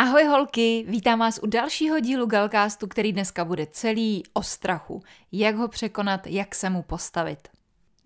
Ahoj holky, vítám vás u dalšího dílu Galcastu, který dneska bude celý o strachu. Jak ho překonat, jak se mu postavit.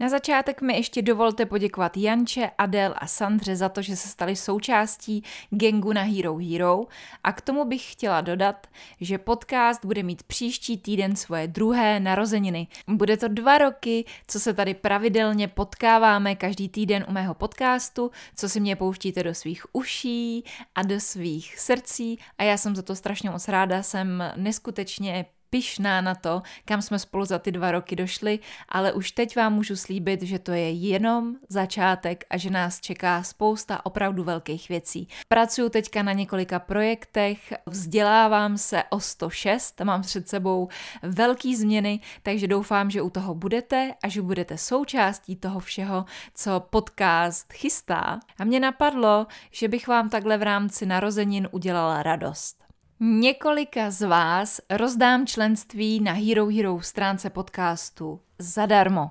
Na začátek mi ještě dovolte poděkovat Janče, Adel a Sandře za to, že se stali součástí gengu na Hero Hero a k tomu bych chtěla dodat, že podcast bude mít příští týden svoje druhé narozeniny. Bude to dva roky, co se tady pravidelně potkáváme každý týden u mého podcastu, co si mě pouštíte do svých uší a do svých srdcí a já jsem za to strašně moc ráda, jsem neskutečně pyšná na to, kam jsme spolu za ty dva roky došli, ale už teď vám můžu slíbit, že to je jenom začátek a že nás čeká spousta opravdu velkých věcí. Pracuju teďka na několika projektech, vzdělávám se o 106, mám před sebou velký změny, takže doufám, že u toho budete a že budete součástí toho všeho, co podcast chystá. A mě napadlo, že bych vám takhle v rámci narozenin udělala radost. Několika z vás rozdám členství na Hero Hero stránce podcastu zadarmo.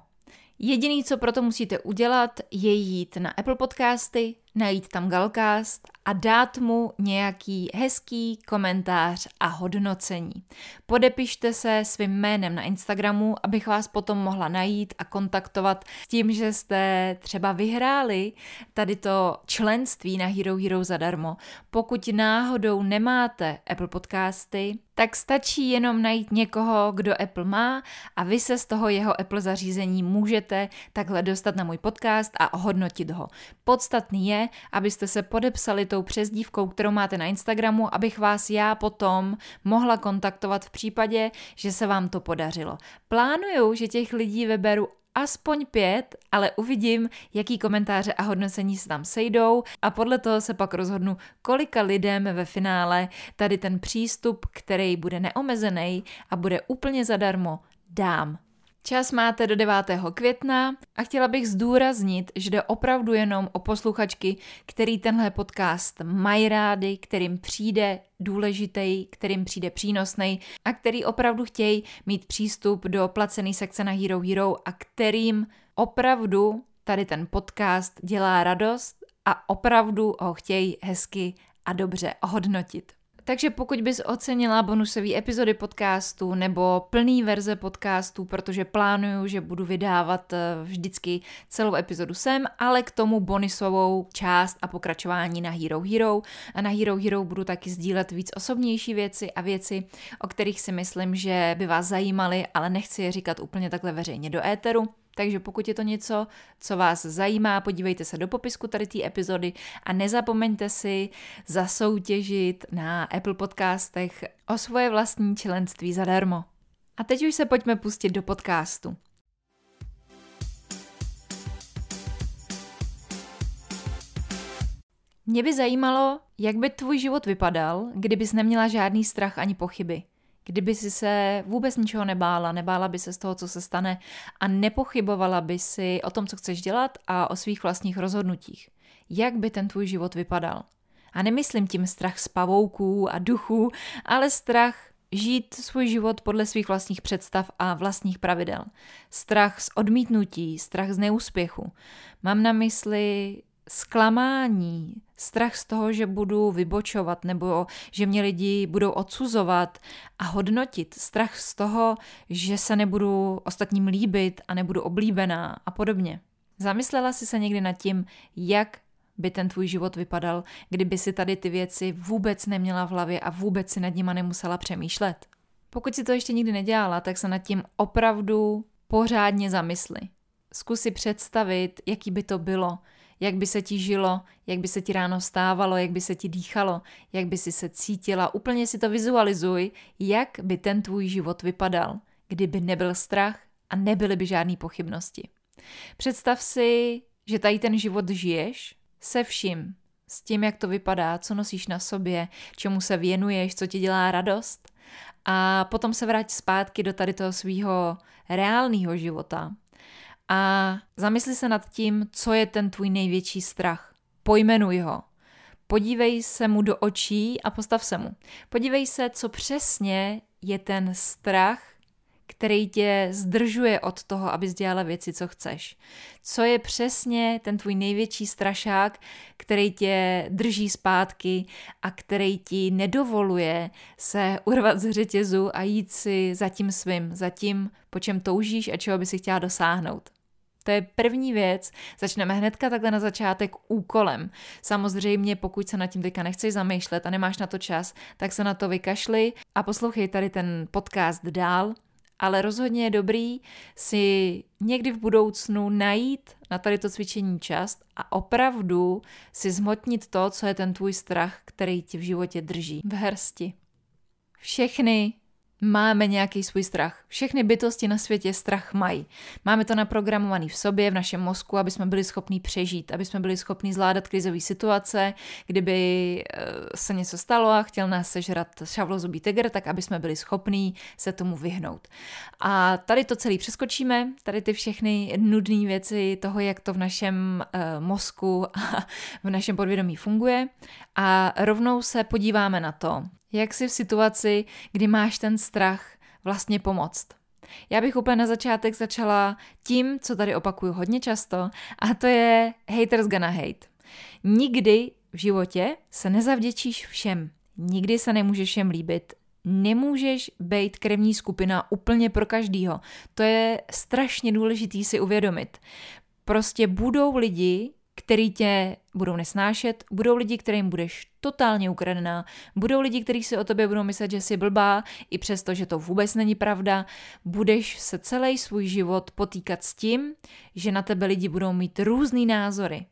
Jediný, co proto musíte udělat, je jít na Apple Podcasty, najít tam Galcast a dát mu nějaký hezký komentář a hodnocení. Podepište se svým jménem na Instagramu, abych vás potom mohla najít a kontaktovat s tím, že jste třeba vyhráli tady to členství na Hero Hero zadarmo. Pokud náhodou nemáte Apple Podcasty, tak stačí jenom najít někoho, kdo Apple má a vy se z toho jeho Apple zařízení můžete takhle dostat na můj podcast a ohodnotit ho. Podstatný je, abyste se podepsali tou přezdívkou, kterou máte na Instagramu, abych vás já potom mohla kontaktovat v případě, že se vám to podařilo. Plánuju, že těch lidí vyberu aspoň pět, ale uvidím, jaký komentáře a hodnocení se tam sejdou a podle toho se pak rozhodnu, kolika lidem ve finále tady ten přístup, který bude neomezený a bude úplně zadarmo, dám. Čas máte do 9. května a chtěla bych zdůraznit, že jde opravdu jenom o posluchačky, který tenhle podcast mají rády, kterým přijde důležitý, kterým přijde přínosný a který opravdu chtějí mít přístup do placené sekce na Hero Hero a kterým opravdu tady ten podcast dělá radost a opravdu ho chtějí hezky a dobře ohodnotit. Takže pokud bys ocenila bonusové epizody podcastu nebo plný verze podcastu, protože plánuju, že budu vydávat eh, vždycky celou epizodu sem, ale k tomu bonusovou část a pokračování na Hero Hero. A na Hero Hero budu taky sdílet víc osobnější věci a věci, o kterých si myslím, že by vás zajímaly, ale nechci je říkat úplně takhle veřejně do éteru. Takže pokud je to něco, co vás zajímá, podívejte se do popisku tady té epizody a nezapomeňte si zasoutěžit na Apple podcastech o svoje vlastní členství zadarmo. A teď už se pojďme pustit do podcastu. Mě by zajímalo, jak by tvůj život vypadal, kdybys neměla žádný strach ani pochyby kdyby si se vůbec ničeho nebála, nebála by se z toho, co se stane a nepochybovala by si o tom, co chceš dělat a o svých vlastních rozhodnutích. Jak by ten tvůj život vypadal? A nemyslím tím strach z pavouků a duchů, ale strach žít svůj život podle svých vlastních představ a vlastních pravidel. Strach z odmítnutí, strach z neúspěchu. Mám na mysli zklamání, strach z toho, že budu vybočovat nebo že mě lidi budou odsuzovat a hodnotit, strach z toho, že se nebudu ostatním líbit a nebudu oblíbená a podobně. Zamyslela jsi se někdy nad tím, jak by ten tvůj život vypadal, kdyby si tady ty věci vůbec neměla v hlavě a vůbec si nad nima nemusela přemýšlet? Pokud si to ještě nikdy nedělala, tak se nad tím opravdu pořádně zamysli. Zkus si představit, jaký by to bylo, jak by se ti žilo, jak by se ti ráno stávalo, jak by se ti dýchalo, jak by si se cítila. Úplně si to vizualizuj, jak by ten tvůj život vypadal, kdyby nebyl strach a nebyly by žádné pochybnosti. Představ si, že tady ten život žiješ se vším, s tím, jak to vypadá, co nosíš na sobě, čemu se věnuješ, co ti dělá radost. A potom se vrať zpátky do tady toho svého reálného života. A zamysli se nad tím, co je ten tvůj největší strach. Pojmenuj ho. Podívej se mu do očí a postav se mu. Podívej se, co přesně je ten strach, který tě zdržuje od toho, abys dělala věci, co chceš. Co je přesně ten tvůj největší strašák, který tě drží zpátky a který ti nedovoluje se urvat z řetězu a jít si za tím svým, za tím, po čem toužíš a čeho by si chtěla dosáhnout. To je první věc. Začneme hnedka takhle na začátek úkolem. Samozřejmě, pokud se nad tím teďka nechceš zamýšlet a nemáš na to čas, tak se na to vykašli a poslouchej tady ten podcast dál, ale rozhodně je dobrý si někdy v budoucnu najít na tady to cvičení čas a opravdu si zhmotnit to, co je ten tvůj strach, který ti v životě drží v hrsti. Všechny máme nějaký svůj strach. Všechny bytosti na světě strach mají. Máme to naprogramovaný v sobě, v našem mozku, aby jsme byli schopni přežít, aby jsme byli schopni zvládat krizové situace, kdyby eh, se něco stalo a chtěl nás sežrat šavlozubý tygr, tak aby jsme byli schopní se tomu vyhnout. A tady to celý přeskočíme, tady ty všechny nudné věci toho, jak to v našem uh, mozku a v našem podvědomí funguje a rovnou se podíváme na to, jak si v situaci, kdy máš ten strach, vlastně pomoct. Já bych úplně na začátek začala tím, co tady opakuju hodně často, a to je haters gonna hate. Nikdy v životě se nezavděčíš všem. Nikdy se nemůžeš všem líbit. Nemůžeš být krevní skupina úplně pro každýho. To je strašně důležitý si uvědomit. Prostě budou lidi, který tě budou nesnášet, budou lidi, kterým budeš totálně ukradená, budou lidi, kteří si o tobě budou myslet, že jsi blbá, i přesto, že to vůbec není pravda, budeš se celý svůj život potýkat s tím, že na tebe lidi budou mít různý názory.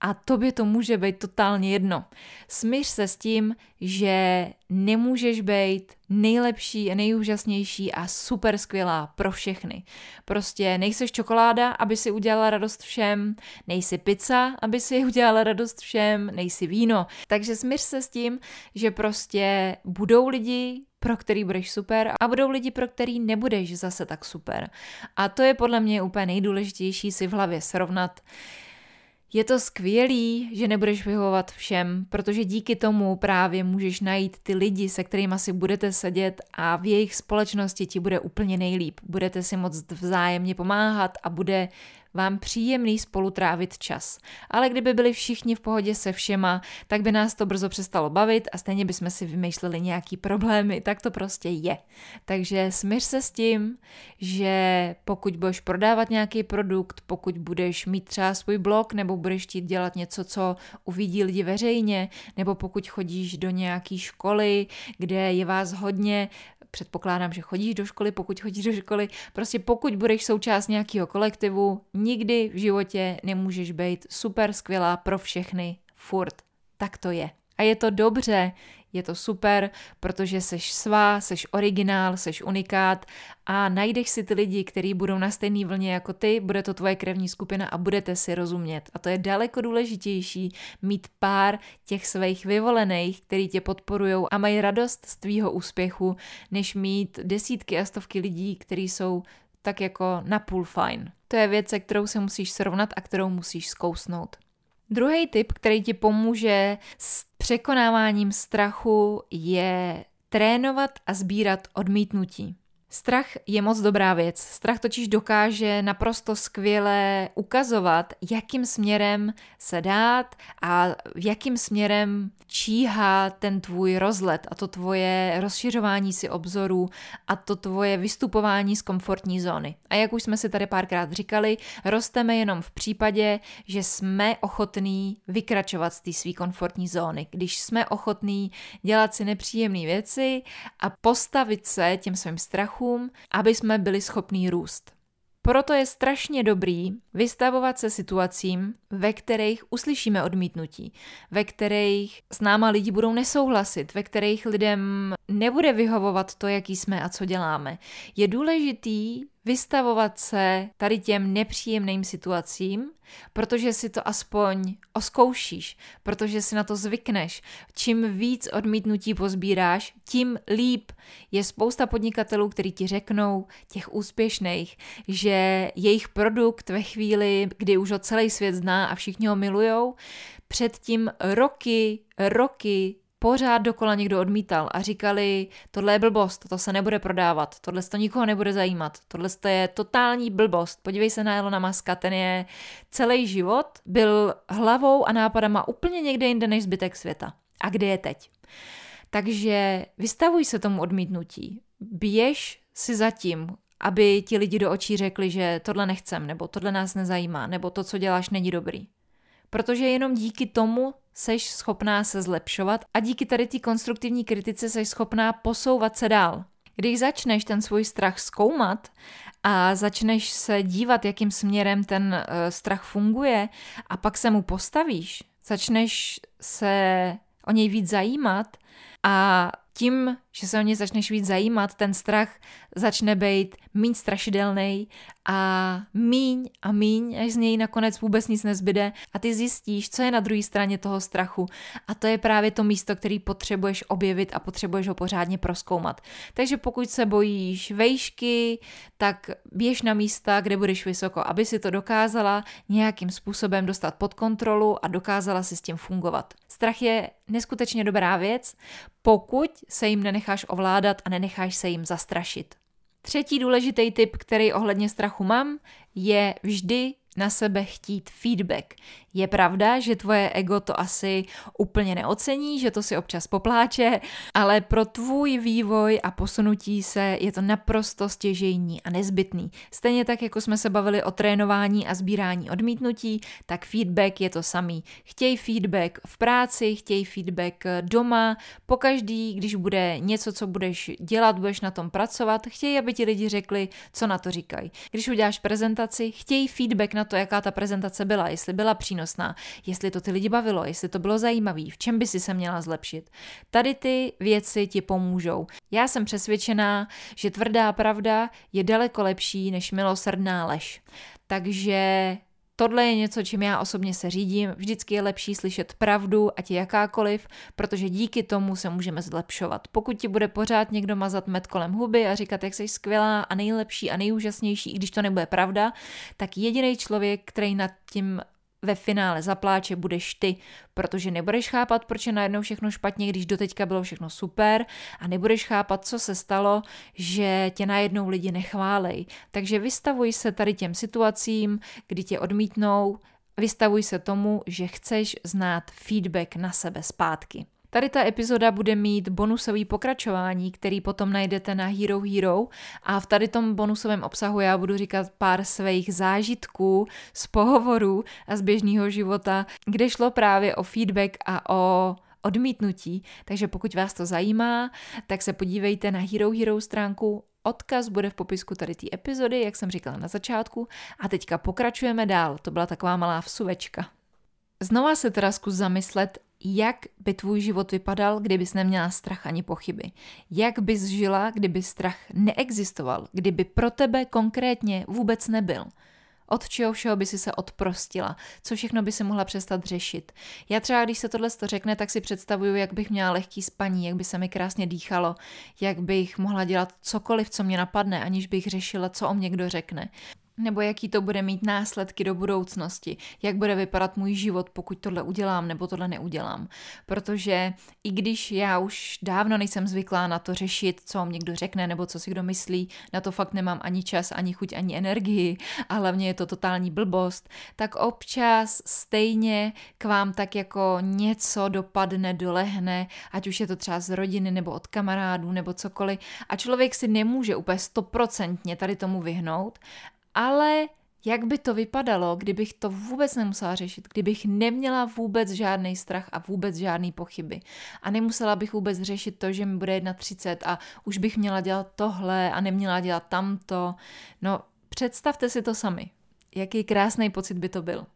A tobě to může být totálně jedno. Smíř se s tím, že nemůžeš být nejlepší nejúžasnější a super skvělá pro všechny. Prostě nejseš čokoláda, aby si udělala radost všem, nejsi pizza, aby si udělala radost všem, nejsi víno. Takže smíř se s tím, že prostě budou lidi, pro který budeš super a budou lidi, pro který nebudeš zase tak super. A to je podle mě úplně nejdůležitější si v hlavě srovnat, je to skvělý, že nebudeš vyhovovat všem, protože díky tomu právě můžeš najít ty lidi, se kterými si budete sedět a v jejich společnosti ti bude úplně nejlíp. Budete si moc vzájemně pomáhat a bude vám příjemný spolu trávit čas. Ale kdyby byli všichni v pohodě se všema, tak by nás to brzo přestalo bavit a stejně bychom si vymýšleli nějaký problémy, tak to prostě je. Takže smíř se s tím, že pokud budeš prodávat nějaký produkt, pokud budeš mít třeba svůj blog nebo budeš chtít dělat něco, co uvidí lidi veřejně, nebo pokud chodíš do nějaké školy, kde je vás hodně, předpokládám, že chodíš do školy, pokud chodíš do školy, prostě pokud budeš součást nějakého kolektivu, nikdy v životě nemůžeš být super skvělá pro všechny furt. Tak to je. A je to dobře, je to super, protože seš svá, seš originál, seš unikát a najdeš si ty lidi, kteří budou na stejné vlně jako ty, bude to tvoje krevní skupina a budete si rozumět. A to je daleko důležitější mít pár těch svých vyvolených, který tě podporují a mají radost z tvýho úspěchu, než mít desítky a stovky lidí, kteří jsou tak jako napůl fajn. To je věc, se kterou se musíš srovnat a kterou musíš zkousnout. Druhý tip, který ti pomůže s překonáváním strachu, je trénovat a sbírat odmítnutí. Strach je moc dobrá věc. Strach totiž dokáže naprosto skvěle ukazovat, jakým směrem se dát a v jakým směrem číhá ten tvůj rozlet a to tvoje rozšiřování si obzoru a to tvoje vystupování z komfortní zóny. A jak už jsme si tady párkrát říkali, rosteme jenom v případě, že jsme ochotní vykračovat z té své komfortní zóny. Když jsme ochotní dělat si nepříjemné věci a postavit se těm svým strachům, aby jsme byli schopní růst. Proto je strašně dobrý vystavovat se situacím, ve kterých uslyšíme odmítnutí, ve kterých s náma lidi budou nesouhlasit, ve kterých lidem nebude vyhovovat to, jaký jsme a co děláme. Je důležitý vystavovat se tady těm nepříjemným situacím, protože si to aspoň oskoušíš, protože si na to zvykneš. Čím víc odmítnutí pozbíráš, tím líp. Je spousta podnikatelů, kteří ti řeknou, těch úspěšných, že jejich produkt ve chvíli, kdy už ho celý svět zná a všichni ho milujou, předtím roky, roky pořád dokola někdo odmítal a říkali, tohle je blbost, to se nebude prodávat, tohle to nikoho nebude zajímat, tohle je totální blbost. Podívej se na Elona Muska, ten je celý život, byl hlavou a nápadama úplně někde jinde než zbytek světa. A kde je teď? Takže vystavuj se tomu odmítnutí. Běž si zatím, aby ti lidi do očí řekli, že tohle nechcem, nebo tohle nás nezajímá, nebo to, co děláš, není dobrý. Protože jenom díky tomu seš schopná se zlepšovat a díky tady té konstruktivní kritice seš schopná posouvat se dál. Když začneš ten svůj strach zkoumat a začneš se dívat, jakým směrem ten uh, strach funguje a pak se mu postavíš, začneš se o něj víc zajímat a tím, že se o ně začneš víc zajímat, ten strach začne být míň strašidelný a míň a míň, až z něj nakonec vůbec nic nezbyde a ty zjistíš, co je na druhé straně toho strachu. A to je právě to místo, který potřebuješ objevit a potřebuješ ho pořádně proskoumat. Takže pokud se bojíš vejšky, tak běž na místa, kde budeš vysoko, aby si to dokázala nějakým způsobem dostat pod kontrolu a dokázala si s tím fungovat. Strach je neskutečně dobrá věc, pokud se jim nenecháš ovládat a nenecháš se jim zastrašit. Třetí důležitý tip, který ohledně strachu mám, je vždy na sebe chtít feedback. Je pravda, že tvoje ego to asi úplně neocení, že to si občas popláče, ale pro tvůj vývoj a posunutí se je to naprosto stěžejní a nezbytný. Stejně tak, jako jsme se bavili o trénování a sbírání odmítnutí, tak feedback je to samý. Chtěj feedback v práci, chtěj feedback doma, pokaždý, když bude něco, co budeš dělat, budeš na tom pracovat, chtěj, aby ti lidi řekli, co na to říkají. Když uděláš prezentaci, chtěj feedback na to, jaká ta prezentace byla, jestli byla přínosná, jestli to ty lidi bavilo, jestli to bylo zajímavé, v čem by si se měla zlepšit. Tady ty věci ti pomůžou. Já jsem přesvědčená, že tvrdá pravda je daleko lepší než milosrdná lež. Takže Tohle je něco, čím já osobně se řídím. Vždycky je lepší slyšet pravdu, ať je jakákoliv, protože díky tomu se můžeme zlepšovat. Pokud ti bude pořád někdo mazat med kolem huby a říkat, jak jsi skvělá a nejlepší a nejúžasnější, i když to nebude pravda, tak jediný člověk, který nad tím ve finále zapláče budeš ty, protože nebudeš chápat, proč je najednou všechno špatně, když doteďka bylo všechno super a nebudeš chápat, co se stalo, že tě najednou lidi nechválej. Takže vystavuj se tady těm situacím, kdy tě odmítnou, vystavuj se tomu, že chceš znát feedback na sebe zpátky. Tady ta epizoda bude mít bonusový pokračování, který potom najdete na Hero Hero a v tady tom bonusovém obsahu já budu říkat pár svých zážitků z pohovorů a z běžného života, kde šlo právě o feedback a o odmítnutí. Takže pokud vás to zajímá, tak se podívejte na Hero Hero stránku. Odkaz bude v popisku tady té epizody, jak jsem říkala na začátku. A teďka pokračujeme dál. To byla taková malá vsuvečka. Znova se teda zkus zamyslet, jak by tvůj život vypadal, kdybys neměla strach ani pochyby. Jak bys žila, kdyby strach neexistoval, kdyby pro tebe konkrétně vůbec nebyl. Od čeho všeho by si se odprostila, co všechno by si mohla přestat řešit. Já třeba, když se tohle řekne, tak si představuju, jak bych měla lehký spaní, jak by se mi krásně dýchalo, jak bych mohla dělat cokoliv, co mě napadne, aniž bych řešila, co o mě kdo řekne nebo jaký to bude mít následky do budoucnosti, jak bude vypadat můj život, pokud tohle udělám nebo tohle neudělám. Protože i když já už dávno nejsem zvyklá na to řešit, co mě někdo řekne nebo co si kdo myslí, na to fakt nemám ani čas, ani chuť, ani energii a hlavně je to totální blbost, tak občas stejně k vám tak jako něco dopadne, dolehne, ať už je to třeba z rodiny nebo od kamarádů nebo cokoliv. A člověk si nemůže úplně stoprocentně tady tomu vyhnout ale jak by to vypadalo, kdybych to vůbec nemusela řešit, kdybych neměla vůbec žádný strach a vůbec žádný pochyby. A nemusela bych vůbec řešit to, že mi bude 31 a už bych měla dělat tohle a neměla dělat tamto. No, představte si to sami. Jaký krásný pocit by to byl.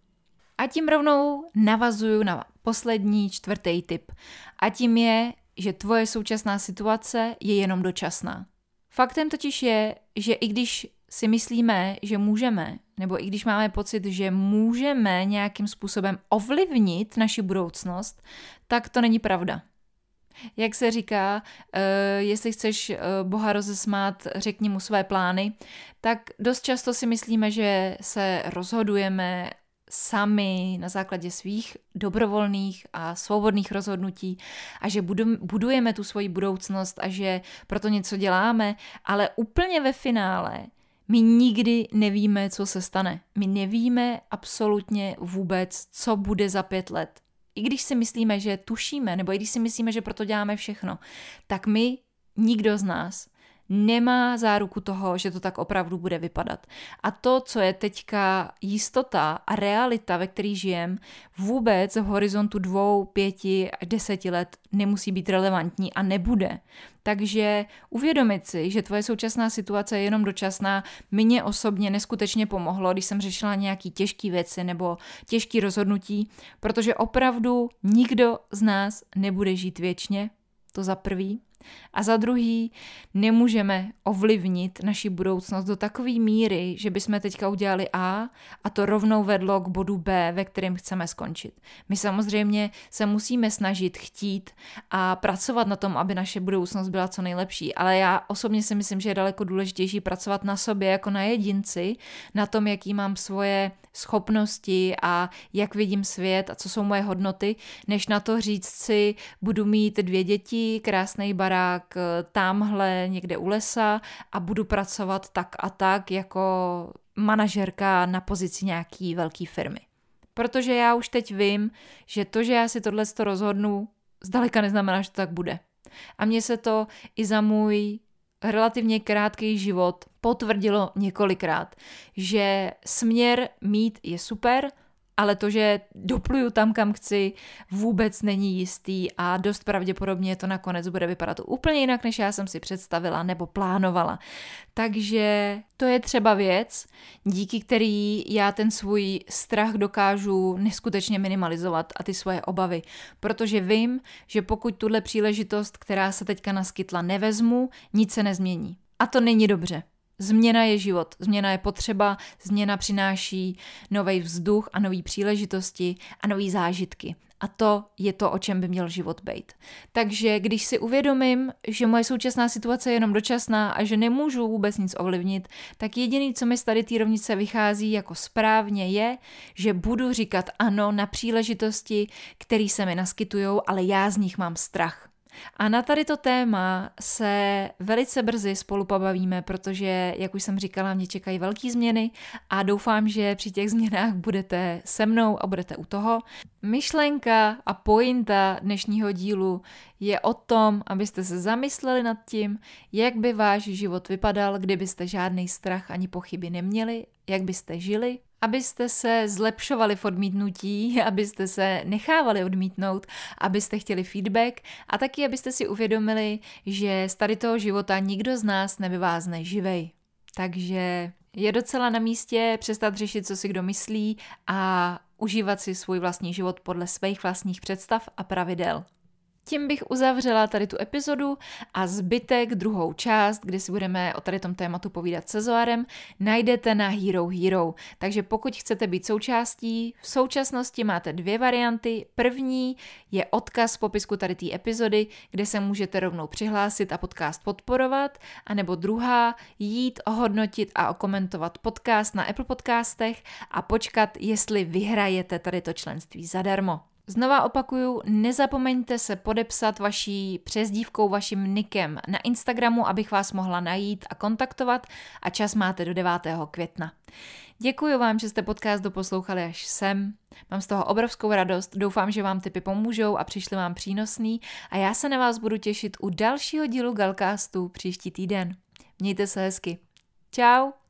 A tím rovnou navazuju na poslední čtvrtý tip. A tím je, že tvoje současná situace je jenom dočasná. Faktem totiž je, že i když si myslíme, že můžeme, nebo i když máme pocit, že můžeme nějakým způsobem ovlivnit naši budoucnost, tak to není pravda. Jak se říká, uh, jestli chceš uh, Boha rozesmát, řekni mu své plány, tak dost často si myslíme, že se rozhodujeme sami na základě svých dobrovolných a svobodných rozhodnutí a že budujeme tu svoji budoucnost a že proto něco děláme, ale úplně ve finále my nikdy nevíme, co se stane. My nevíme absolutně vůbec, co bude za pět let. I když si myslíme, že tušíme, nebo i když si myslíme, že proto děláme všechno, tak my, nikdo z nás, nemá záruku toho, že to tak opravdu bude vypadat. A to, co je teďka jistota a realita, ve který žijem, vůbec v horizontu dvou, pěti deseti let nemusí být relevantní a nebude. Takže uvědomit si, že tvoje současná situace je jenom dočasná, mě osobně neskutečně pomohlo, když jsem řešila nějaký těžký věci nebo těžký rozhodnutí, protože opravdu nikdo z nás nebude žít věčně, to za prvý. A za druhý, nemůžeme ovlivnit naši budoucnost do takové míry, že bychom teďka udělali A a to rovnou vedlo k bodu B, ve kterém chceme skončit. My samozřejmě se musíme snažit, chtít a pracovat na tom, aby naše budoucnost byla co nejlepší, ale já osobně si myslím, že je daleko důležitější pracovat na sobě jako na jedinci, na tom, jaký mám svoje schopnosti a jak vidím svět a co jsou moje hodnoty, než na to říct si, budu mít dvě děti, krásný barák tamhle někde u lesa a budu pracovat tak a tak jako manažerka na pozici nějaký velké firmy. Protože já už teď vím, že to, že já si tohle rozhodnu, zdaleka neznamená, že to tak bude. A mně se to i za můj relativně krátký život potvrdilo několikrát, že směr mít je super, ale to, že dopluju tam, kam chci, vůbec není jistý a dost pravděpodobně to nakonec bude vypadat úplně jinak, než já jsem si představila nebo plánovala. Takže to je třeba věc, díky který já ten svůj strach dokážu neskutečně minimalizovat a ty svoje obavy, protože vím, že pokud tuhle příležitost, která se teďka naskytla, nevezmu, nic se nezmění. A to není dobře. Změna je život, změna je potřeba, změna přináší nový vzduch a nové příležitosti a nové zážitky. A to je to, o čem by měl život být. Takže když si uvědomím, že moje současná situace je jenom dočasná a že nemůžu vůbec nic ovlivnit, tak jediný, co mi z tady té rovnice vychází jako správně, je, že budu říkat ano na příležitosti, které se mi naskytují, ale já z nich mám strach. A na tady to téma se velice brzy spolu pobavíme, protože, jak už jsem říkala, mě čekají velké změny a doufám, že při těch změnách budete se mnou a budete u toho. Myšlenka a pointa dnešního dílu je o tom, abyste se zamysleli nad tím, jak by váš život vypadal, kdybyste žádný strach ani pochyby neměli, jak byste žili abyste se zlepšovali v odmítnutí, abyste se nechávali odmítnout, abyste chtěli feedback a taky, abyste si uvědomili, že z tady toho života nikdo z nás nevyvázne živej. Takže je docela na místě přestat řešit, co si kdo myslí a užívat si svůj vlastní život podle svých vlastních představ a pravidel. Tím bych uzavřela tady tu epizodu a zbytek, druhou část, kdy si budeme o tady tom tématu povídat se Zoarem, najdete na Hero Hero. Takže pokud chcete být součástí, v současnosti máte dvě varianty. První je odkaz v popisku tady té epizody, kde se můžete rovnou přihlásit a podcast podporovat, anebo druhá, jít ohodnotit a okomentovat podcast na Apple podcastech a počkat, jestli vyhrajete tady to členství zadarmo. Znova opakuju, nezapomeňte se podepsat vaší přezdívkou, vaším nikem na Instagramu, abych vás mohla najít a kontaktovat a čas máte do 9. května. Děkuji vám, že jste podcast doposlouchali až sem. Mám z toho obrovskou radost, doufám, že vám typy pomůžou a přišly vám přínosný a já se na vás budu těšit u dalšího dílu Galcastu příští týden. Mějte se hezky. Ciao.